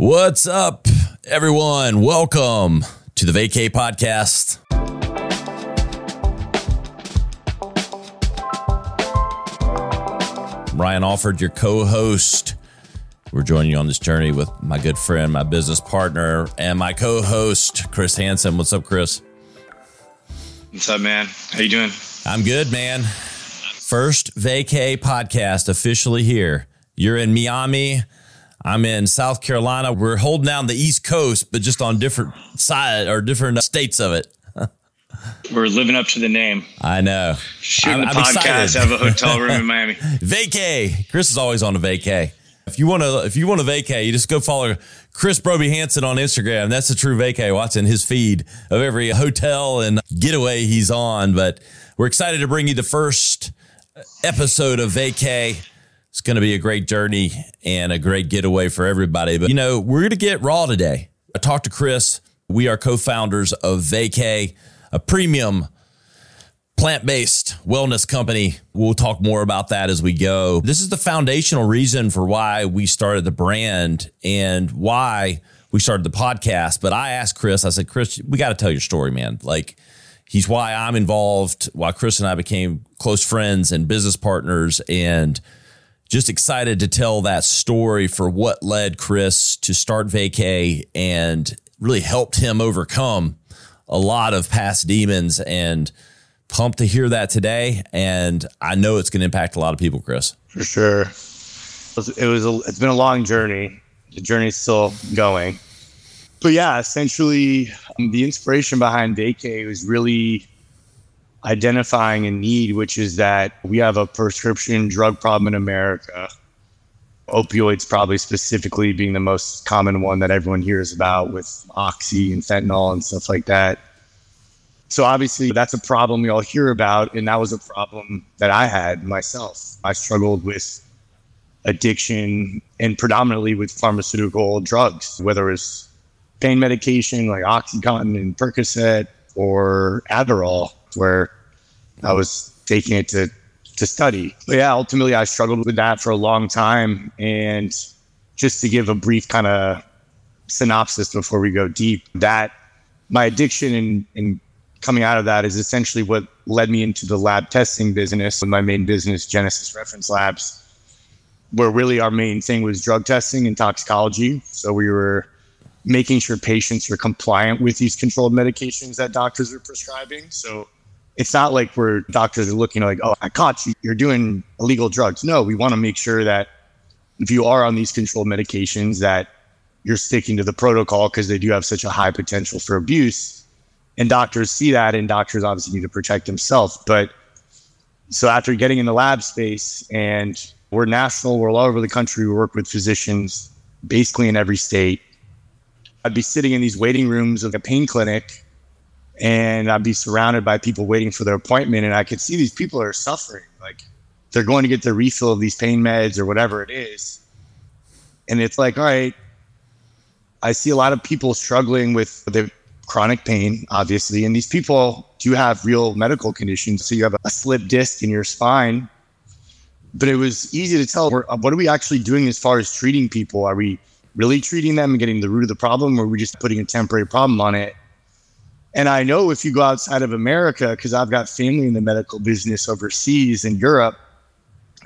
What's up, everyone? Welcome to the Vaycay Podcast. Ryan Alford, your co host. We're joining you on this journey with my good friend, my business partner, and my co host, Chris Hansen. What's up, Chris? What's up, man? How you doing? I'm good, man. First Vaycay podcast officially here. You're in Miami. I'm in South Carolina. We're holding down the East Coast, but just on different side or different states of it. We're living up to the name. I know. Shooting I'm, the I'm podcast, excited. have a hotel room in Miami. vacay. Chris is always on a vacay. If you want to, if you want to vacay, you just go follow Chris Broby Hansen on Instagram. That's the true vacay. Watching his feed of every hotel and getaway he's on. But we're excited to bring you the first episode of Vaycay. It's going to be a great journey and a great getaway for everybody. But you know, we're going to get raw today. I talked to Chris. We are co-founders of Vaycay, a premium plant based wellness company. We'll talk more about that as we go. This is the foundational reason for why we started the brand and why we started the podcast. But I asked Chris, I said, Chris, we got to tell your story, man. Like, he's why I'm involved, why Chris and I became close friends and business partners, and just excited to tell that story for what led Chris to start Vaycay and really helped him overcome a lot of past demons and pumped to hear that today, and I know it's going to impact a lot of people, Chris. For sure. It was. A, it's been a long journey. The journey's still going. But yeah, essentially, um, the inspiration behind Vaycay was really identifying a need, which is that we have a prescription drug problem in America. Opioids, probably specifically, being the most common one that everyone hears about with oxy and fentanyl and stuff like that. So obviously that's a problem we all hear about. And that was a problem that I had myself. I struggled with addiction and predominantly with pharmaceutical drugs, whether it's pain medication like Oxycontin and Percocet or Adderall, where I was taking it to, to study. But yeah, ultimately I struggled with that for a long time. And just to give a brief kind of synopsis before we go deep, that my addiction and, and coming out of that is essentially what led me into the lab testing business my main business genesis reference labs where really our main thing was drug testing and toxicology so we were making sure patients were compliant with these controlled medications that doctors were prescribing so it's not like where doctors are looking like oh i caught you you're doing illegal drugs. No we want to make sure that if you are on these controlled medications that you're sticking to the protocol because they do have such a high potential for abuse. And doctors see that and doctors obviously need to protect themselves. But so after getting in the lab space and we're national we're all over the country we work with physicians basically in every state i'd be sitting in these waiting rooms of a pain clinic and i'd be surrounded by people waiting for their appointment and i could see these people are suffering like they're going to get their refill of these pain meds or whatever it is and it's like all right i see a lot of people struggling with the chronic pain, obviously. And these people do have real medical conditions. So you have a slip disc in your spine. But it was easy to tell what are we actually doing as far as treating people? Are we really treating them and getting the root of the problem, or are we just putting a temporary problem on it? And I know if you go outside of America, because I've got family in the medical business overseas in Europe,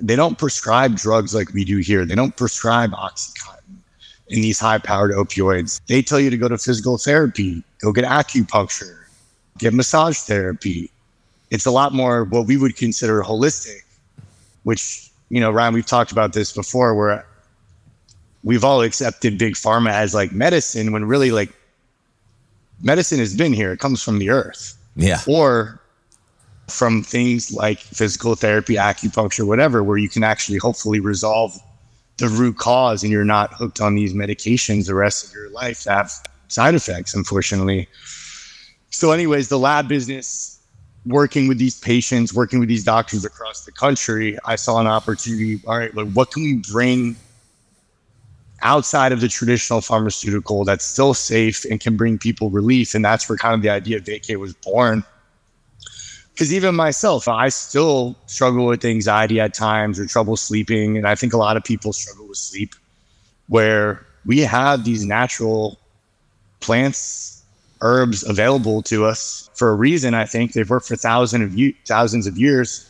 they don't prescribe drugs like we do here. They don't prescribe Oxycontin and these high powered opioids. They tell you to go to physical therapy, go get acupuncture, get massage therapy. It's a lot more what we would consider holistic, which, you know, Ryan, we've talked about this before where we've all accepted big pharma as like medicine when really like medicine has been here. It comes from the earth. Yeah. Or from things like physical therapy, acupuncture, whatever, where you can actually hopefully resolve the root cause and you're not hooked on these medications the rest of your life that have side effects, unfortunately. So, anyways, the lab business, working with these patients, working with these doctors across the country, I saw an opportunity. All right, like what can we bring outside of the traditional pharmaceutical that's still safe and can bring people relief? And that's where kind of the idea of Vaycay was born because even myself, I still struggle with anxiety at times or trouble sleeping. And I think a lot of people struggle with sleep where we have these natural plants, herbs available to us for a reason. I think they've worked for thousands of thousands of years.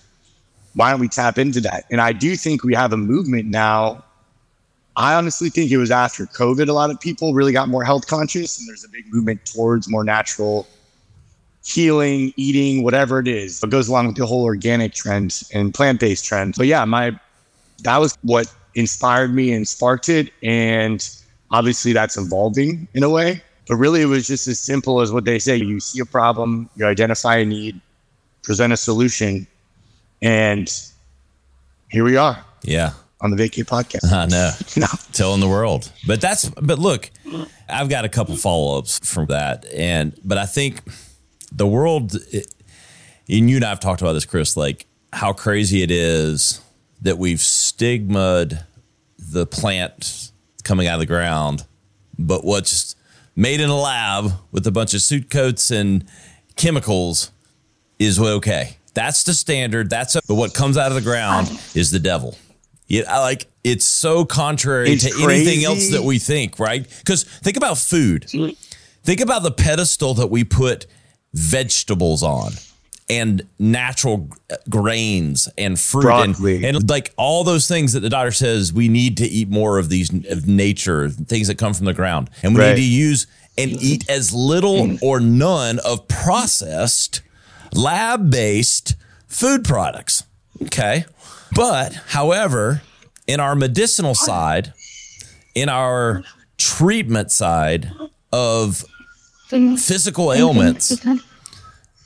Why don't we tap into that? And I do think we have a movement now. I honestly think it was after COVID, a lot of people really got more health conscious, and there's a big movement towards more natural healing, eating, whatever it is. It goes along with the whole organic trend and plant based trend. But yeah, my that was what inspired me and sparked it. And obviously that's evolving in a way. But really it was just as simple as what they say. You see a problem, you identify a need, present a solution, and here we are. Yeah. On the Vaycay podcast. I know. no. Telling the world. But that's but look, I've got a couple follow-ups from that. And but I think the world, and you and I have talked about this, Chris, like how crazy it is that we've stigmaed the plant coming out of the ground, but what's made in a lab with a bunch of suit coats and chemicals is okay. That's the standard. That's a, but what comes out of the ground is the devil. Yeah, I like it's so contrary it's to crazy. anything else that we think, right? Because think about food. Think about the pedestal that we put vegetables on and natural grains and fruit and, and, like all those things that the doctor says we need to eat more of these of nature things that come from the ground and we right. need to use and eat as little mm. or none of processed lab based food products okay but however in our medicinal side in our treatment side of physical ailments.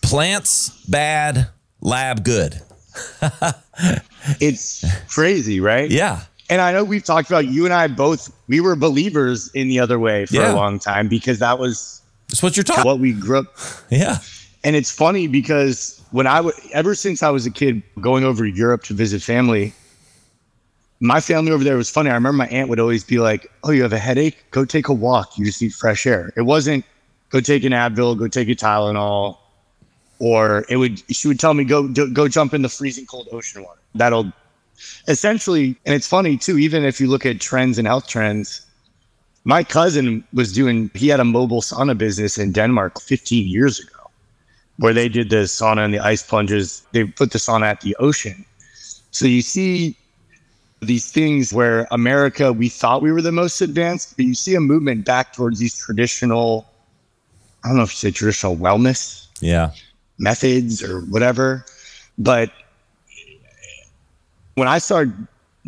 Plants bad, lab good. it's crazy, right? Yeah. And I know we've talked about you and I both, we were believers in the other way for yeah. a long time because that was That's what you're talking what we grew up. Yeah. And it's funny because when I was ever since I was a kid going over to Europe to visit family, my family over there was funny. I remember my aunt would always be like, Oh, you have a headache? Go take a walk. You just need fresh air. It wasn't go take an Advil, go take a Tylenol, or it would she would tell me go go jump in the freezing cold ocean water. That'll essentially, and it's funny too. Even if you look at trends and health trends, my cousin was doing. He had a mobile sauna business in Denmark 15 years ago, where they did the sauna and the ice plunges. They put the sauna at the ocean. So you see these things where America, we thought we were the most advanced, but you see a movement back towards these traditional I don't know if you say traditional wellness yeah methods or whatever but when i started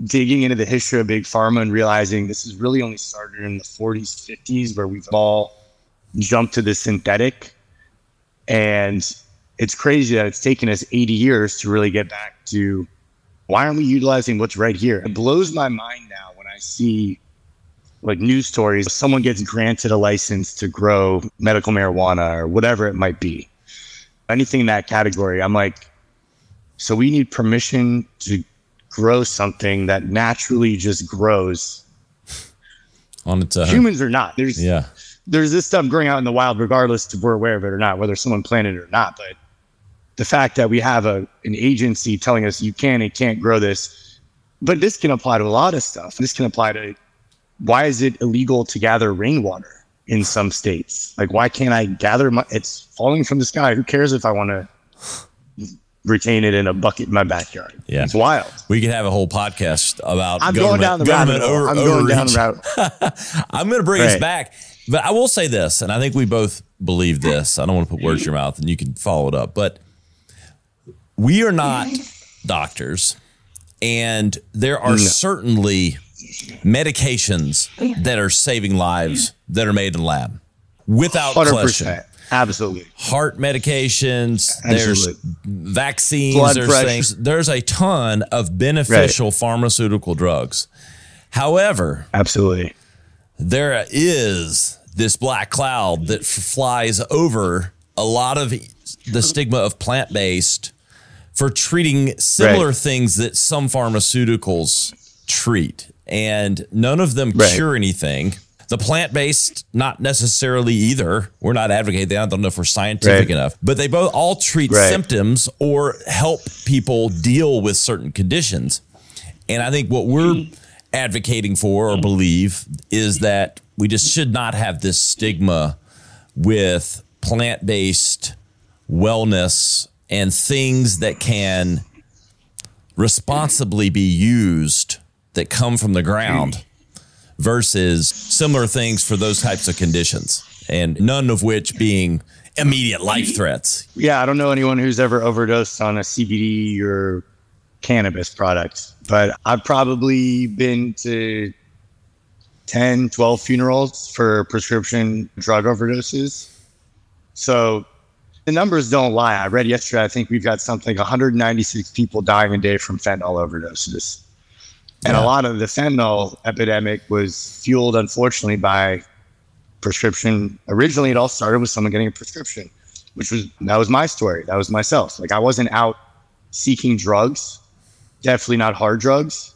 digging into the history of big pharma and realizing this is really only started in the 40s 50s where we've all jumped to the synthetic and it's crazy that it's taken us 80 years to really get back to why aren't we utilizing what's right here it blows my mind now when i see like news stories, someone gets granted a license to grow medical marijuana or whatever it might be. Anything in that category, I'm like, so we need permission to grow something that naturally just grows on its own. Humans are not. There's yeah. There's this stuff growing out in the wild, regardless if we're aware of it or not, whether someone planted it or not. But the fact that we have a an agency telling us you can and can't grow this, but this can apply to a lot of stuff. This can apply to why is it illegal to gather rainwater in some states? Like, why can't I gather my, it's falling from the sky. Who cares if I want to retain it in a bucket in my backyard? Yeah. It's wild. We could have a whole podcast about I'm going down the rabbit hole. I'm going down the rabbit I'm going to bring right. us back. But I will say this, and I think we both believe this. I don't want to put words in your mouth and you can follow it up, but we are not doctors. And there are no. certainly medications oh, that are saving lives that are made in lab without 100%. question. Absolutely. Heart medications, Absolutely. there's vaccines, Blood there's pressure. things. There's a ton of beneficial right. pharmaceutical drugs. However, Absolutely. There is this black cloud that f- flies over a lot of the stigma of plant-based for treating similar right. things that some pharmaceuticals treat and none of them right. cure anything. The plant based, not necessarily either. We're not advocating that. I don't know if we're scientific right. enough, but they both all treat right. symptoms or help people deal with certain conditions. And I think what we're mm-hmm. advocating for or believe is that we just should not have this stigma with plant based wellness and things that can responsibly be used that come from the ground versus similar things for those types of conditions, and none of which being immediate life threats. Yeah, I don't know anyone who's ever overdosed on a CBD or cannabis product, but I've probably been to 10, 12 funerals for prescription drug overdoses. So the numbers don't lie. I read yesterday, I think we've got something 196 people dying a day from fentanyl overdoses. And yeah. a lot of the fentanyl epidemic was fueled, unfortunately, by prescription. Originally, it all started with someone getting a prescription, which was that was my story. That was myself. Like I wasn't out seeking drugs, definitely not hard drugs.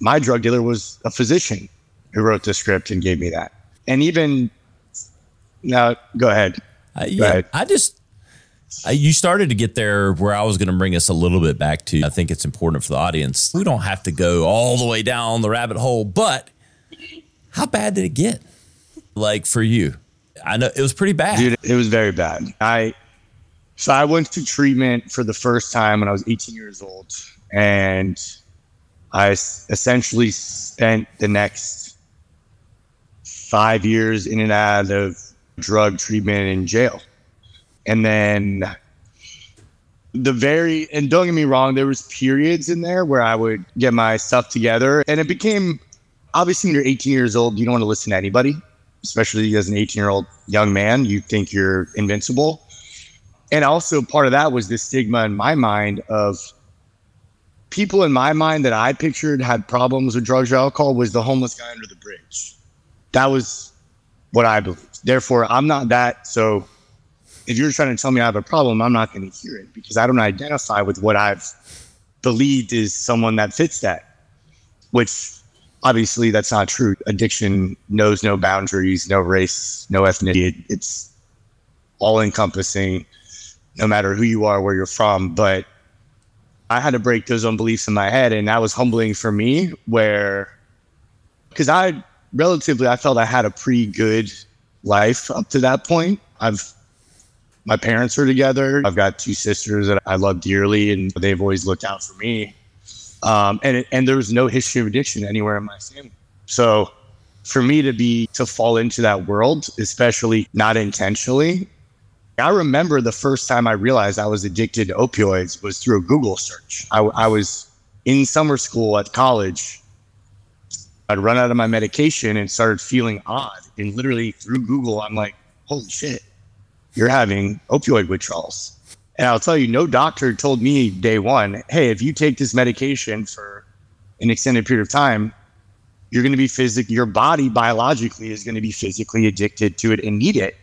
My drug dealer was a physician who wrote the script and gave me that. And even now, go ahead. Uh, yeah, go ahead. I just you started to get there where I was going to bring us a little bit back to. I think it's important for the audience. We don't have to go all the way down the rabbit hole, but how bad did it get? Like for you, I know it was pretty bad. Dude, it was very bad. I so I went to treatment for the first time when I was 18 years old, and I essentially spent the next five years in and out of drug treatment in jail. And then the very and don't get me wrong there was periods in there where i would get my stuff together. And it became obviously when you're 18 years old you don't want to listen to anybody especially as an 18 year old young man you think you're invincible. And also part of that was the stigma in my mind of people in my mind that i pictured had problems with drugs or alcohol was the homeless guy under the bridge that was what i believed therefore i'm not that so if you're trying to tell me I have a problem, I'm not going to hear it because I don't identify with what I've believed is someone that fits that, which obviously that's not true. Addiction knows no boundaries, no race, no ethnicity. It's all encompassing, no matter who you are, where you're from. But I had to break those own beliefs in my head. And that was humbling for me, where, because I relatively, I felt I had a pretty good life up to that point. I've my parents are together. I've got two sisters that I love dearly, and they've always looked out for me. Um, and and there was no history of addiction anywhere in my family. So for me to be to fall into that world, especially not intentionally, I remember the first time I realized I was addicted to opioids was through a Google search. I, I was in summer school at college. I'd run out of my medication and started feeling odd. And literally through Google, I'm like, holy shit, you're having opioid withdrawals. And I'll tell you, no doctor told me day one, hey, if you take this medication for an extended period of time, you're going to be physically, your body biologically is going to be physically addicted to it and need it.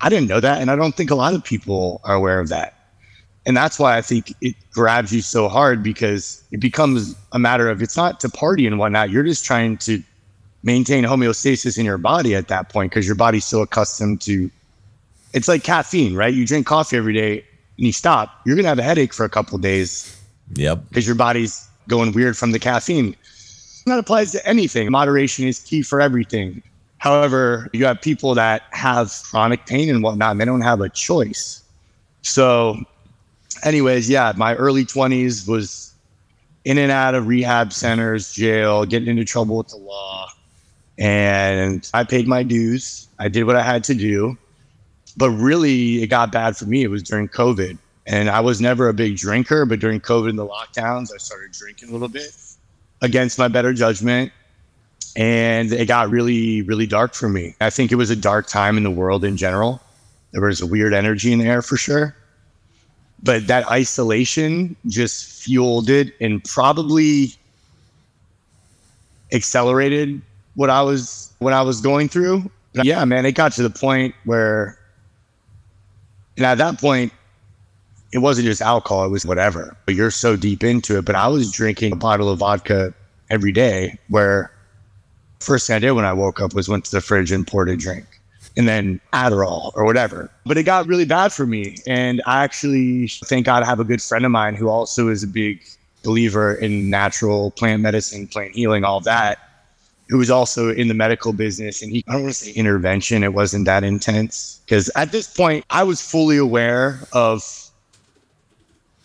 I didn't know that. And I don't think a lot of people are aware of that. And that's why I think it grabs you so hard because it becomes a matter of it's not to party and whatnot. You're just trying to maintain homeostasis in your body at that point because your body's so accustomed to it's like caffeine, right? You drink coffee every day and you stop, you're gonna have a headache for a couple days. Yep. Because your body's going weird from the caffeine. That applies to anything. Moderation is key for everything. However, you have people that have chronic pain and whatnot, and they don't have a choice. So, anyways, yeah, my early 20s was in and out of rehab centers, jail, getting into trouble with the law. And I paid my dues. I did what I had to do. But really, it got bad for me. It was during COVID. And I was never a big drinker, but during COVID and the lockdowns, I started drinking a little bit against my better judgment. And it got really, really dark for me. I think it was a dark time in the world in general. There was a weird energy in the air for sure. But that isolation just fueled it and probably accelerated what I was what I was going through. But yeah, man, it got to the point where and at that point, it wasn't just alcohol, it was whatever. But you're so deep into it. But I was drinking a bottle of vodka every day where first thing I did when I woke up was went to the fridge and poured a drink and then Adderall or whatever. But it got really bad for me. And I actually thank God I have a good friend of mine who also is a big believer in natural plant medicine, plant healing, all that, who was also in the medical business. And he, I don't want to say intervention, it wasn't that intense. Because at this point, I was fully aware of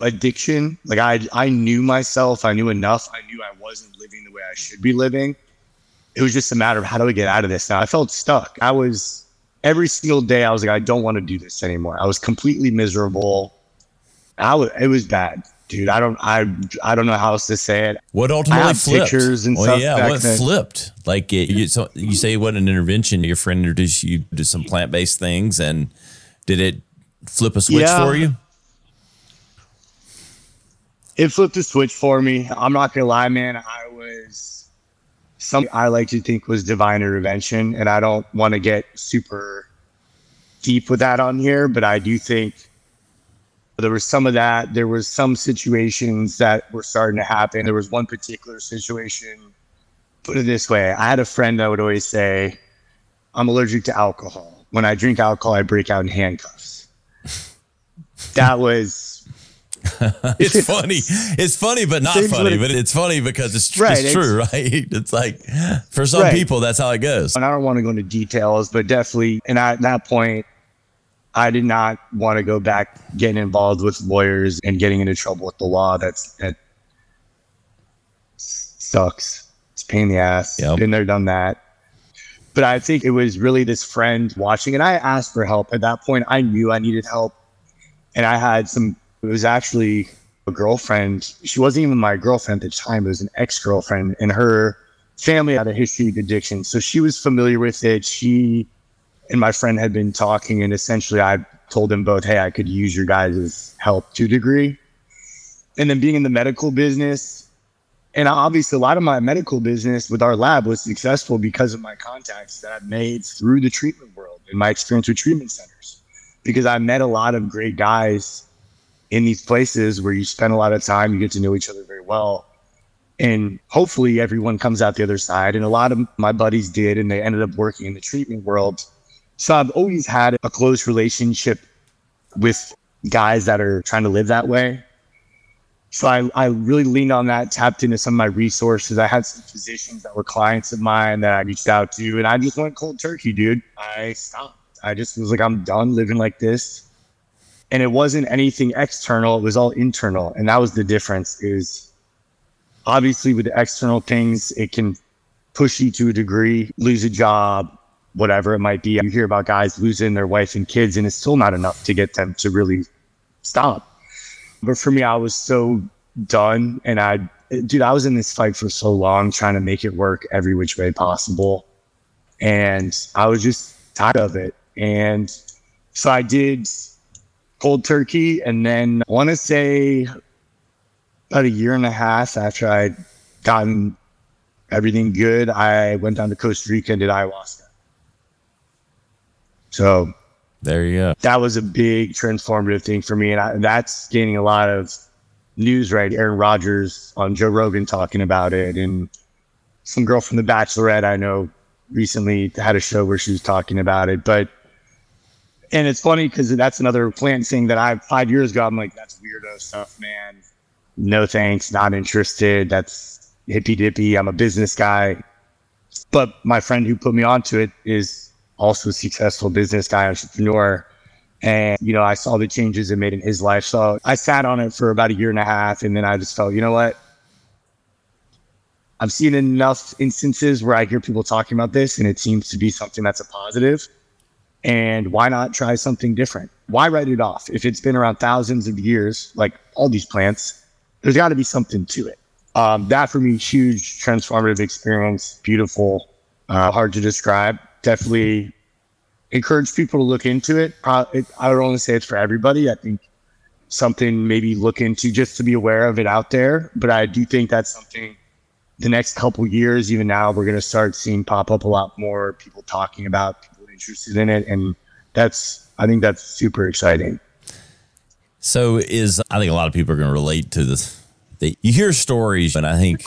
addiction. Like I, I knew myself, I knew enough, I knew I wasn't living the way I should be living. It was just a matter of how do I get out of this now? I felt stuck. I was every single day, I was like, I don't want to do this anymore. I was completely miserable. I was, it was bad dude. I don't, I, I don't know how else to say it. What ultimately flipped? Pictures and well, stuff. Yeah, what then. flipped? Like it, you, so you say what an intervention. Your friend introduced you to some plant based things, and did it flip a switch yeah. for you? It flipped a switch for me. I'm not gonna lie, man. I was something I like to think was divine intervention, and I don't want to get super deep with that on here, but I do think there was some of that. There was some situations that were starting to happen. There was one particular situation. Put it this way: I had a friend that would always say, "I'm allergic to alcohol. When I drink alcohol, I break out in handcuffs." That was. it's funny. It's funny, but not funny. But it's funny because it's, right, it's true, right? It's like for some right. people, that's how it goes. And I don't want to go into details, but definitely, and at that point, I did not want to go back getting involved with lawyers and getting into trouble with the law. That's that sucks. It's pain in the ass. Yep. Been there, done that. But I think it was really this friend watching, and I asked for help. At that point, I knew I needed help, and I had some. It was actually a girlfriend. She wasn't even my girlfriend at the time. It was an ex girlfriend, and her family had a history of addiction, so she was familiar with it. She and my friend had been talking, and essentially I told them both, hey, I could use your guys' help to a degree. And then being in the medical business, and obviously a lot of my medical business with our lab was successful because of my contacts that I've made through the treatment world and my experience with treatment centers. Because I met a lot of great guys in these places where you spend a lot of time, you get to know each other very well. And hopefully everyone comes out the other side. And a lot of my buddies did, and they ended up working in the treatment world so I've always had a close relationship with guys that are trying to live that way. So I, I really leaned on that, tapped into some of my resources. I had some physicians that were clients of mine that I reached out to, and I just went cold turkey, dude. I stopped. I just was like, I'm done living like this. And it wasn't anything external, it was all internal. And that was the difference is obviously with the external things, it can push you to a degree, lose a job, whatever it might be. You hear about guys losing their wife and kids, and it's still not enough to get them to really stop. But for me, I was so done. And I, dude, I was in this fight for so long trying to make it work every which way possible. And I was just tired of it. And so I did cold turkey. And then I want to say about a year and a half after I'd gotten everything good, I went down to Costa Rica and did ayahuasca. So there you go. That was a big transformative thing for me. And I, that's gaining a lot of news, right? Aaron Rodgers on Joe Rogan talking about it. And some girl from The Bachelorette I know recently had a show where she was talking about it. But, and it's funny because that's another plant thing that I, five years ago, I'm like, that's weirdo stuff, man. No thanks, not interested. That's hippy dippy. I'm a business guy. But my friend who put me onto it is also a successful business guy, entrepreneur. And, you know, I saw the changes it made in his life. So I sat on it for about a year and a half. And then I just felt, you know what? I've seen enough instances where I hear people talking about this and it seems to be something that's a positive. And why not try something different? Why write it off? If it's been around thousands of years, like all these plants, there's got to be something to it. Um, that for me, huge transformative experience, beautiful, uh, hard to describe definitely encourage people to look into it. I don't only say it's for everybody. I think something maybe look into just to be aware of it out there. But I do think that's something the next couple years, even now, we're going to start seeing pop up a lot more people talking about, interested in it. And that's, I think that's super exciting. So is, I think a lot of people are going to relate to this. They, you hear stories, and I think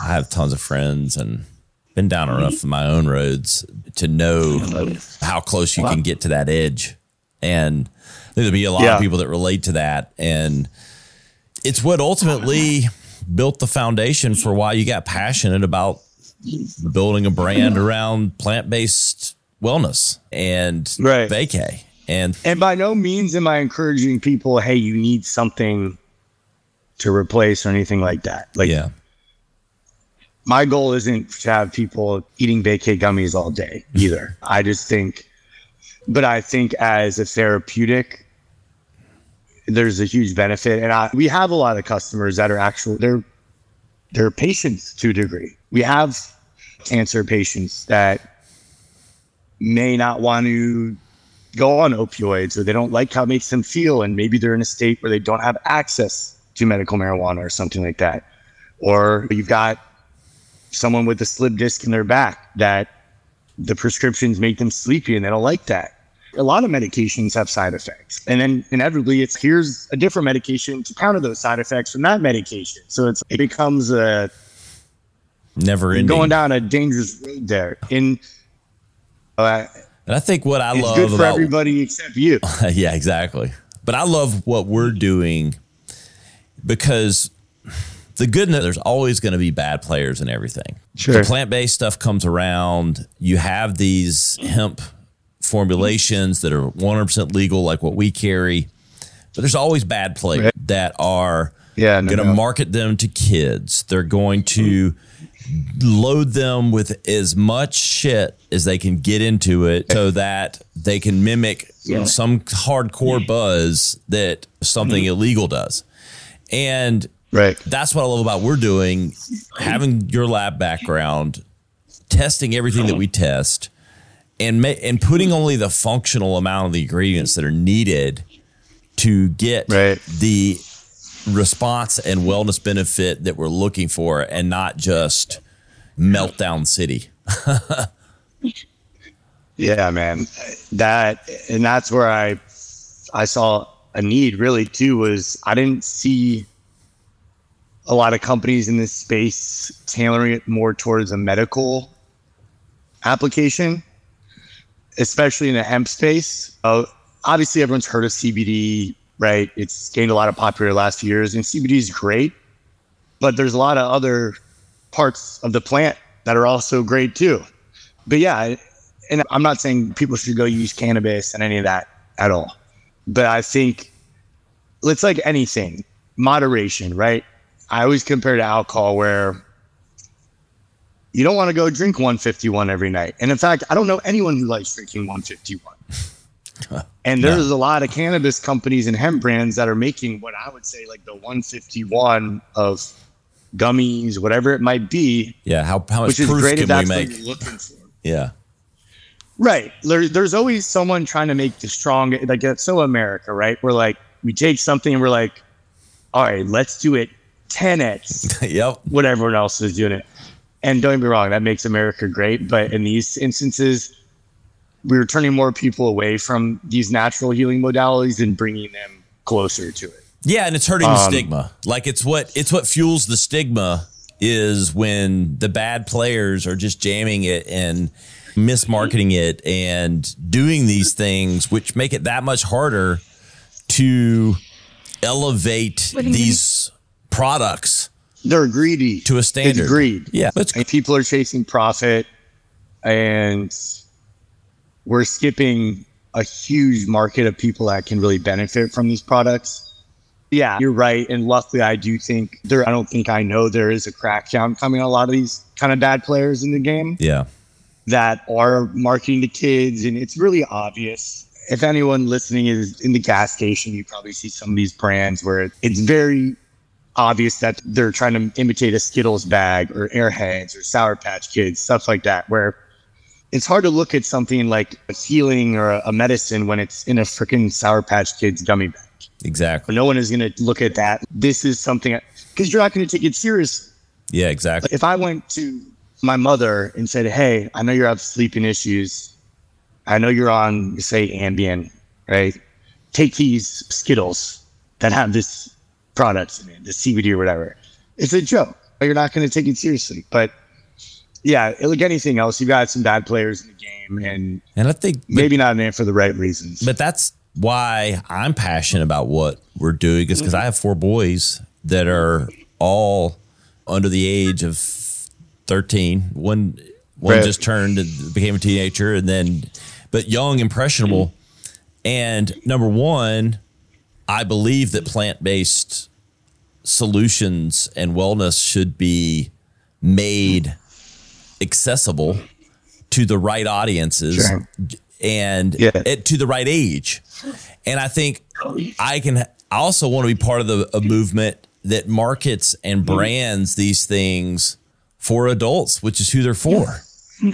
I have tons of friends and been down enough of my own roads to know how close you can get to that edge. And there'll be a lot yeah. of people that relate to that. And it's what ultimately built the foundation for why you got passionate about building a brand around plant based wellness and right. Vaycay. And and by no means am I encouraging people, hey, you need something to replace or anything like that. Like yeah. My goal isn't to have people eating Vaycay gummies all day either. I just think but I think as a therapeutic, there's a huge benefit. And I, we have a lot of customers that are actual they're they're patients to a degree. We have cancer patients that may not want to go on opioids or they don't like how it makes them feel and maybe they're in a state where they don't have access to medical marijuana or something like that. Or you've got someone with a slip disc in their back that the prescriptions make them sleepy and they don't like that. A lot of medications have side effects. And then inevitably it's here's a different medication to counter those side effects from that medication. So it's it becomes a never ending. going down a dangerous road there. In uh, and I think what I love. it's love good for about, everybody except you. yeah, exactly. But I love what we're doing because the good news, there's always going to be bad players and everything. Sure. The plant based stuff comes around. You have these hemp formulations that are 100% legal, like what we carry. But there's always bad players that are yeah, no, going to no. market them to kids. They're going to load them with as much shit as they can get into it so that they can mimic Yeah. some hardcore buzz that something mm-hmm. illegal does. And Right. that's what I love about we're doing, having your lab background, testing everything that we test, and ma- and putting only the functional amount of the ingredients that are needed to get Right. the response and wellness benefit that we're looking for, and not just meltdown city. Yeah, man. That and that's where I I saw a need really too was I didn't see a lot of companies in this space tailoring it more towards a medical application, especially in the hemp space. Uh, obviously, everyone's heard of CBD, right? It's gained a lot of popularity last few years, and CBD is great, but there's a lot of other parts of the plant that are also great too. But yeah, and I'm not saying people should go use cannabis and any of that at all. But I think it's like anything, moderation, right? I always compare to alcohol where you don't want to go drink 151 every night. And in fact, I don't know anyone who likes drinking 151. and there's a lot of cannabis companies and hemp brands that are making what I would say like the 151 of gummies, whatever it might be, Yeah, how how much proof great can we make? you're looking for. Yeah, Right. There, there's always someone trying to make the strong, like that's so America, right? We're like, we take something and we're like, all right, let's do it 10x yep. what everyone else is doing it. And don't get me wrong, that makes America great. But in these instances, we're turning more people away from these natural healing modalities and bringing them closer to it. Yeah, and it's hurting the Um, stigma. Like it's what it's what fuels the stigma is when the bad players are just jamming it and mismarketing it and doing these things which make it that much harder to elevate these products They're greedy to a standard. It's greed. Yeah, that's And people are chasing profit and we're skipping a huge market of people that can really benefit from these products. Yeah, you're right. And luckily, I do think there, I don't think I know there is a crackdown coming on a lot of these kind of bad players in the game yeah. that are marketing to kids. And it's really obvious. If anyone listening is in the gas station, you probably see some of these brands where it's very obvious that they're trying to imitate a Skittles bag or Airheads or Sour Patch Kids, stuff like that, where it's hard to look at something like a healing or a, a medicine when it's in a freaking Sour Patch Kids gummy bag. Exactly. No one is going to look at that. This is something because you're not going to take it serious. Yeah, exactly. If I went to my mother and said, Hey, I know you have sleeping issues. I know you're on, say, Ambien, right? Take these Skittles that have this product in it, the CBD or whatever. It's a joke. You're not going to take it seriously. But yeah, like anything else, you've got some bad players in the game and And I think maybe not in it for the right reasons. but that's why I'm passionate about what we're doing is because I have four boys that are all under the age of 13. One one just turned and became a teenager and then but young, impressionable. And number 1, I believe that plant-based solutions and wellness should be made accessible to the right audiences sure. And yeah. it, to the right age. And I think I can I also want to be part of the a movement that markets and brands these things for adults, which is who they're for.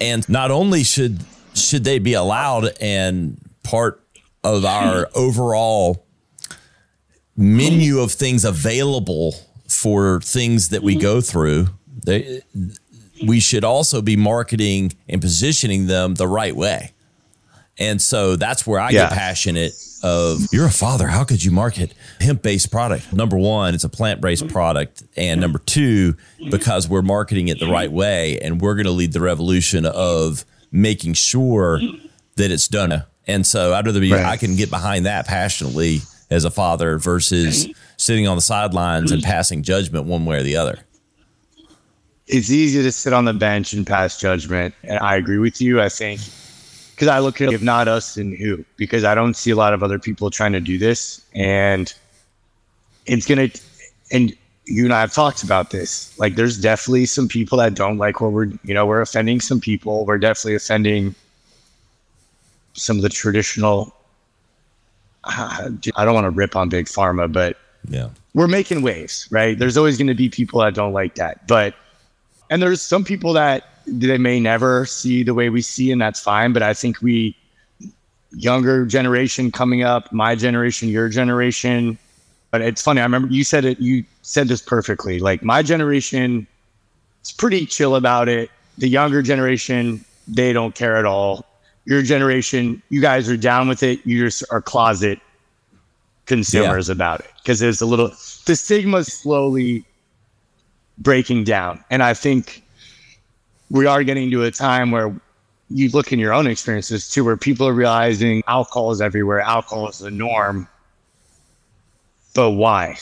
And not only should should they be allowed and part of our overall menu of things available for things that we go through, they, we should also be marketing and positioning them the right way. And so that's where I yeah. get passionate of you're a father. How could you market hemp based product? Number one, it's a plant based product. And number two, because we're marketing it the right way and we're going to lead the revolution of making sure that it's done. And so I'd rather be, right. I can get behind that passionately as a father versus sitting on the sidelines and passing judgment one way or the other. It's easy to sit on the bench and pass judgment. And I agree with you. I think because I look at if not us, then who? Because I don't see a lot of other people trying to do this, and it's gonna. And you and I have talked about this. Like, there's definitely some people that don't like what we're. You know, we're offending some people. We're definitely offending some of the traditional. I don't want to rip on big pharma, but yeah, we're making waves, right? There's always going to be people that don't like that, but and there's some people that they may never see the way we see, and that's fine. But I think we, younger generation coming up, my generation, your generation. But it's funny. I remember you said it. You said this perfectly. Like my generation, is pretty chill about it. The younger generation, they don't care at all. Your generation, you guys are down with it. You just are closet consumers yeah. about it because there's a little the stigma slowly breaking down, and I think we are getting to a time where you look in your own experiences too, where people are realizing alcohol is everywhere, alcohol is the norm. But why?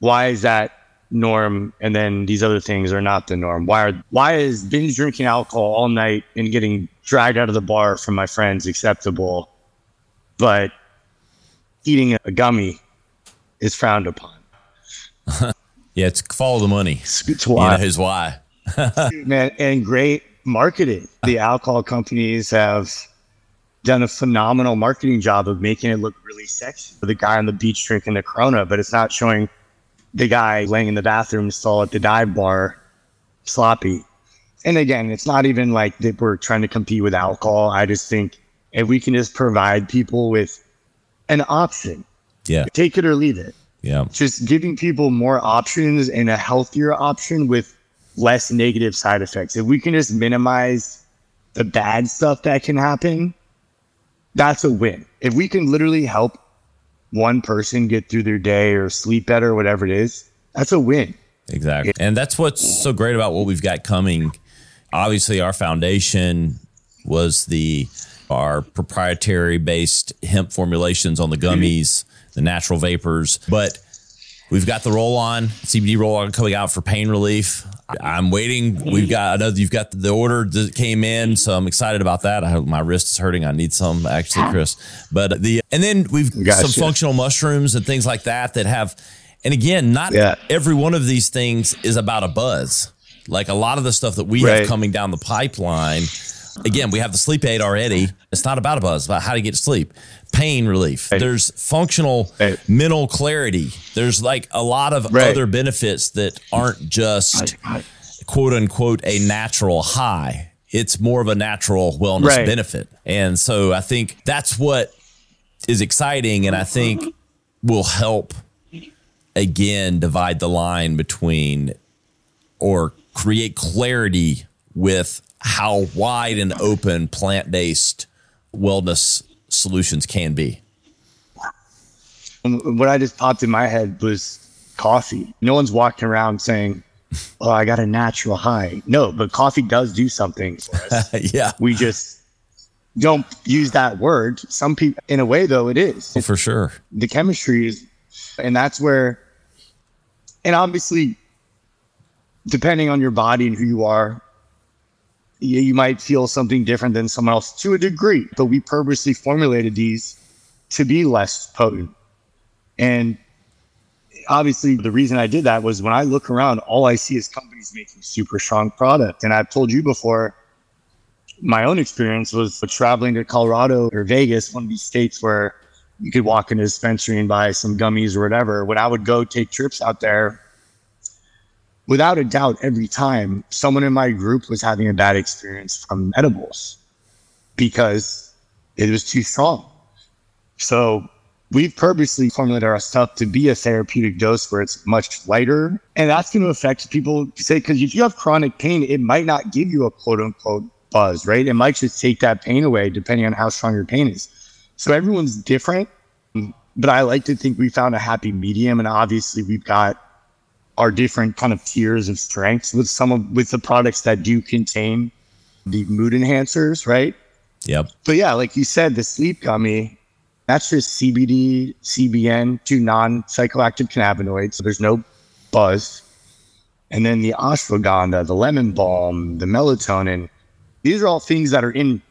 Why is that norm and then these other things are not the norm? Why are why is binge drinking alcohol all night and getting dragged out of the bar from my friends acceptable, but eating a gummy is frowned upon? yeah, it's follow the money. It's why. You know, is why. Man, and great marketing. The alcohol companies have done a phenomenal marketing job of making it look really sexy. For the guy on the beach drinking the Corona, but it's not showing the guy laying in the bathroom stall at the dive bar sloppy. And again, it's not even like that we're trying to compete with alcohol. I just think if we can just provide people with an option, yeah, take it or leave it. Yeah, just giving people more options and a healthier option with less negative side effects. If we can just minimize the bad stuff that can happen, that's a win. If we can literally help one person get through their day or sleep better or whatever it is, that's a win. Exactly. And that's what's so great about what we've got coming. Obviously, our foundation was the our proprietary based hemp formulations on the mm-hmm. gummies, the natural vapors, but We've got the roll on CBD roll on coming out for pain relief. I'm waiting. We've got, I know you've got the order that came in, so I'm excited about that. I, hope my wrist is hurting. I need some actually, Chris. But the, and then we've got some functional mushrooms and things like that that have, and again, not yeah. every one of these things is about a buzz. Like a lot of the stuff that we right. have coming down the pipeline Again, we have the sleep aid already. It's not about a buzz, about how to get to sleep. Pain relief. Right. There's functional right. mental clarity. There's like a lot of right. other benefits that aren't just quote unquote a natural high. It's more of a natural wellness benefit. And so I think that's what is exciting and I think will help again divide the line between or create clarity with how wide and open plant based wellness solutions can be. What I just popped in my head was coffee. No one's walking around saying, "Oh, I got a natural high." No, but coffee does do something for us. yeah, we just don't use that word. Some people, in a way, though, it is oh, for sure. The chemistry is, and that's where, and obviously, depending on your body and who you are, you, you might feel something different than someone else to a degree. But we purposely formulated these to be less potent. And obviously, the reason I did that was when I look around, all I see is companies making super strong product. And I've told you before, my own experience was traveling to Colorado or Vegas, one of these states where you could walk in a dispensary and buy some gummies or whatever. When I would go take trips out there, without a doubt, every time someone in my group was having a bad experience from edibles because it was too strong. So we've purposely formulated our stuff to be a therapeutic dose where it's much lighter. And that's going to affect people say, because if you have chronic pain, it might not give you a quote unquote buzz, right? It might just take that pain away depending on how strong your pain is. So everyone's different, but I like to think we found a happy medium. And obviously we've got our different kind of tiers of strengths with some of with the products that do contain the mood enhancers, right? Yep. But yeah, like you said, the sleep gummy, that's just CBD, CBN, two non-psychoactive cannabinoids. So there's no buzz. And then the ashwagandha, the lemon balm, the melatonin, these are all things that are in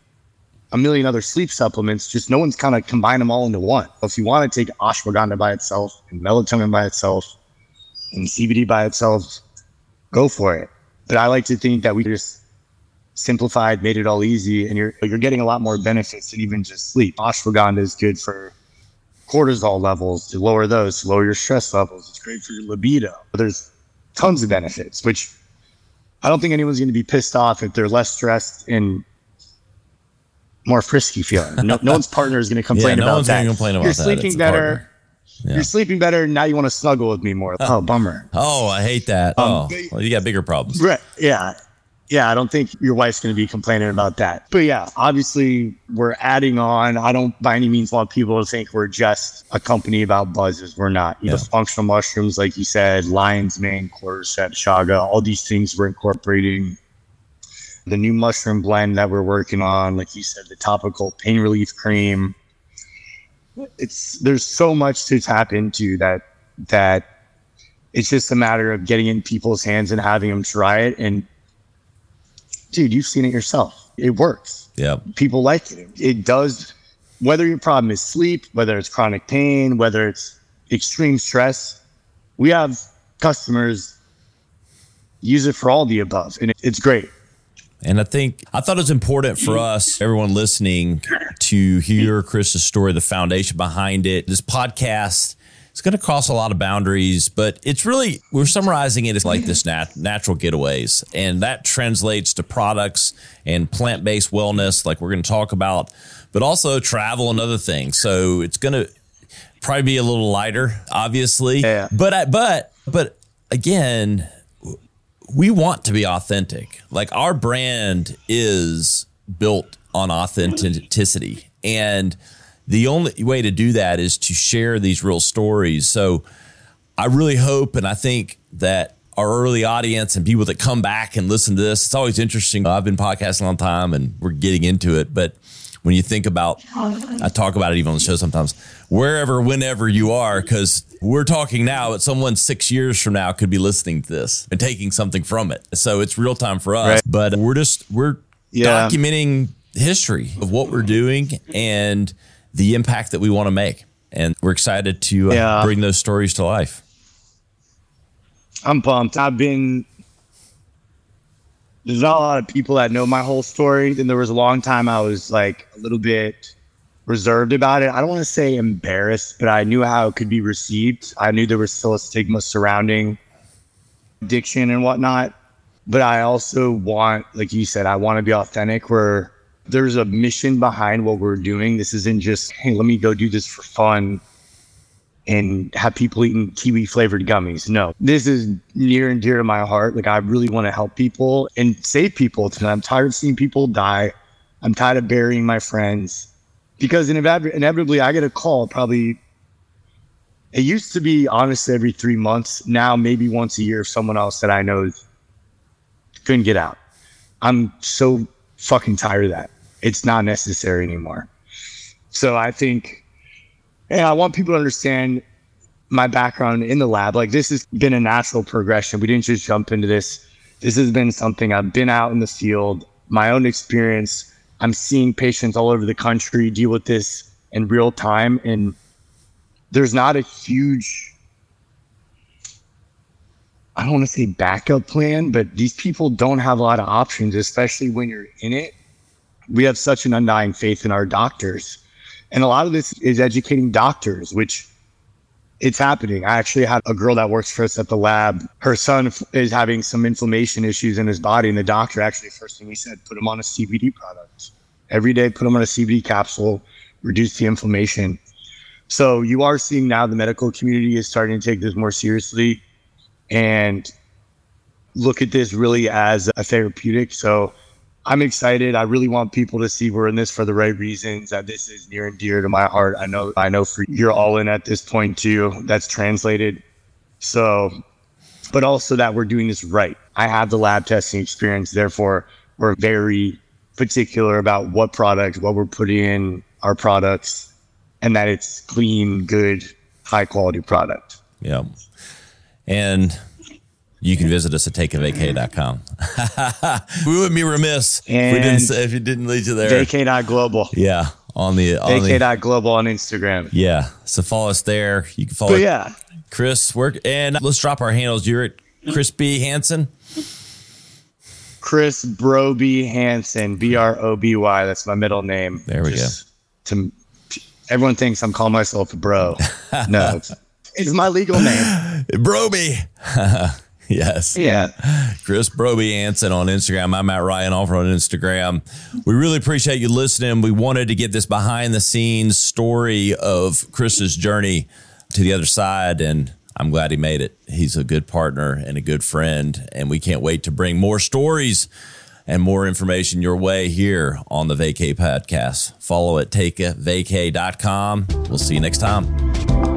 a million other sleep supplements. Just no one's kind of combined them all into one. So If you want to take ashwagandha by itself and melatonin by itself and CBD by itself, go for it. But I like to think that we just simplified, made it all easy, and you're you're getting a lot more benefits than even just sleep. Ashwagandha is good for cortisol levels to lower those, to lower your stress levels. It's great for your libido. There's tons of benefits, which I don't think anyone's going to be pissed off if they're less stressed and more frisky feeling. No, no one's partner is going to complain yeah, no about one's that. Complain about you're that. sleeping better. Yeah. You're sleeping better. Now you want to snuggle with me more. Oh, bummer. Oh, I hate that. Um, oh, well, you got bigger problems. Right. Yeah yeah, I don't think your wife's going to be complaining about that. But yeah, obviously we're adding on. I don't by any means want people to think we're just a company about buzzes. We're not. Yeah. The functional mushrooms, like you said, lion's mane, cordyceps, chaga, all these things we're incorporating. The new mushroom blend that we're working on, like you said, the topical pain relief cream. It's there's so much to tap into that that it's just a matter of getting in people's hands and having them try it and dude, you've seen it yourself. It works. Yeah. People like it. It does, whether your problem is sleep, whether it's chronic pain, whether it's extreme stress, we have customers use it for all the above, and it's great. And I think I thought it was important for us, everyone listening, to hear Chris's story, the foundation behind it. This podcast it's going to cross a lot of boundaries, but it's really, we're summarizing it as like this nat- natural getaways. And that translates to products and plant based wellness, like we're going to talk about, but also travel and other things. So it's going to probably be a little lighter, obviously. Yeah. But, but, but again, we want to be authentic. Like our brand is built on authenticity. And, the only way to do that is to share these real stories. So I really hope and I think that our early audience and people that come back and listen to this, it's always interesting. I've been podcasting a long time and we're getting into it, but when you think about, I talk about it even on the show sometimes, wherever, whenever you are, because we're talking now, but someone six years from now could be listening to this and taking something from it. So it's real time for us, right. but we're just, we're yeah. documenting history of what we're doing and the impact that we want to make. And we're excited to uh, yeah. bring those stories to life. I'm pumped. I've been, there's not a lot of people that know my whole story. And there was a long time I was like a little bit reserved about it. I don't want to say embarrassed, but I knew how it could be received. I knew there was still a stigma surrounding addiction and whatnot. But I also want, like you said, I want to be authentic where there's a mission behind what we're doing. This isn't just, hey, let me go do this for fun and have people eating kiwi flavored gummies. No, this is near and dear to my heart. Like, I really want to help people and save people. I'm tired of seeing people die. I'm tired of burying my friends because inevitably I get a call probably. It used to be honestly every three months. Now, maybe once a year, if someone else that I know couldn't get out. I'm so fucking tired of that. It's not necessary anymore. So I think, and I want people to understand my background in the lab, like this has been a natural progression. We didn't just jump into this. This has been something I've been out in the field, my own experience. I'm seeing patients all over the country deal with this in real time. And there's not a huge, I don't want to say backup plan, but these people don't have a lot of options, especially when you're in it. We have such an undying faith in our doctors. And a lot of this is educating doctors, which it's happening. I actually had a girl that works for us at the lab. Her son is having some inflammation issues in his body, and the doctor actually first thing he said, put him on a CBD product every day. Put him on a CBD capsule, reduce the inflammation. So you are seeing now the medical community is starting to take this more seriously and look at this really as a therapeutic. So I'm excited. I really want people to see we're in this for the right reasons. That this is near and dear to my heart. I know. I know for you're all in at this point too. That's translated. So, but also that we're doing this right. I have the lab testing experience. Therefore, we're very particular about what products, what we're putting in our products, and that it's clean, good, high quality product. Yeah. And you can visit us at takeavaycay.com. we wouldn't be remiss and if we didn't say, if it didn't lead you there. Vaycay.global. Yeah. On the on Vaycay.global on Instagram. Yeah. So follow us there. You can follow but yeah. Chris work and let's drop our handles. You're at Chris B. Hansen. Chris Broby Hansen, B R O B Y. That's my middle name. There we Just go. To everyone thinks I'm calling myself a bro. No, it's, it's my legal name. Broby. Yes. Yeah. Chris Broby Hansen on Instagram. I'm at Ryan Offer on Instagram. We really appreciate you listening. We wanted to get this behind the scenes story of Chris's journey to the other side, and I'm glad he made it. He's a good partner and a good friend, and we can't wait to bring more stories and more information your way here on the Vaycay podcast. Follow at takeavaycay.com. We'll see you next time.